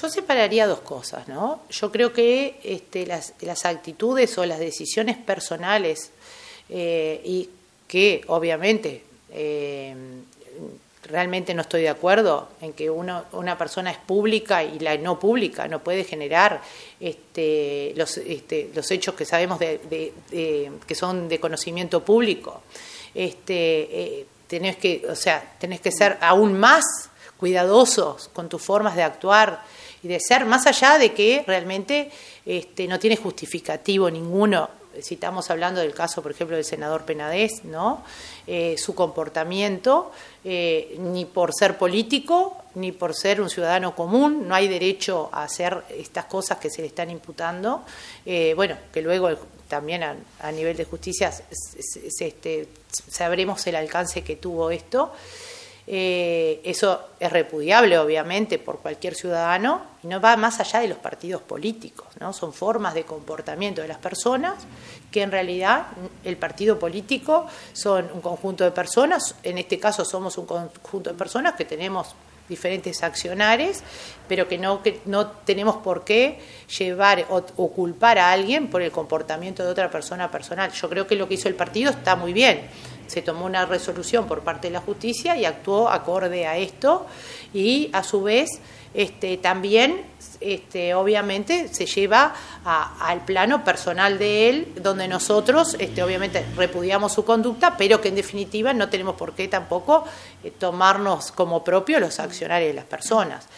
Yo separaría dos cosas, ¿no? Yo creo que este, las, actitudes o las decisiones personales eh, y que obviamente eh, realmente no estoy de acuerdo en que uno, una persona es pública y la no pública no puede generar este, los, este, los hechos que sabemos de, que son de conocimiento público. Este, eh, tenés que, o sea, tenés que ser aún más cuidadosos con tus formas de actuar y de ser, más allá de que realmente este, no tiene justificativo ninguno si estamos hablando del caso, por ejemplo, del senador Penadez, ¿no? Eh, su comportamiento, eh, ni por ser político, ni por ser un ciudadano común, no hay derecho a hacer estas cosas que se le están imputando. Eh, bueno, que luego también a, nivel de justicia este, sabremos el alcance que tuvo esto. Eh, eso es repudiable, obviamente, por cualquier ciudadano y no va más allá de los partidos políticos, ¿no? Son formas de comportamiento de las personas que en realidad el partido político son un conjunto de personas, en este caso somos un conjunto de personas que tenemos diferentes accionares, pero que no, que no tenemos por qué llevar o, o, culpar a alguien por el comportamiento de otra persona personal. Yo creo que lo que hizo el partido está muy bien se tomó una resolución por parte de la justicia y actuó acorde a esto y a su vez este, también este, obviamente se lleva al plano personal de él, donde nosotros este, obviamente repudiamos su conducta, pero que en definitiva no tenemos por qué tampoco eh, tomarnos como propio los accionarios de las personas.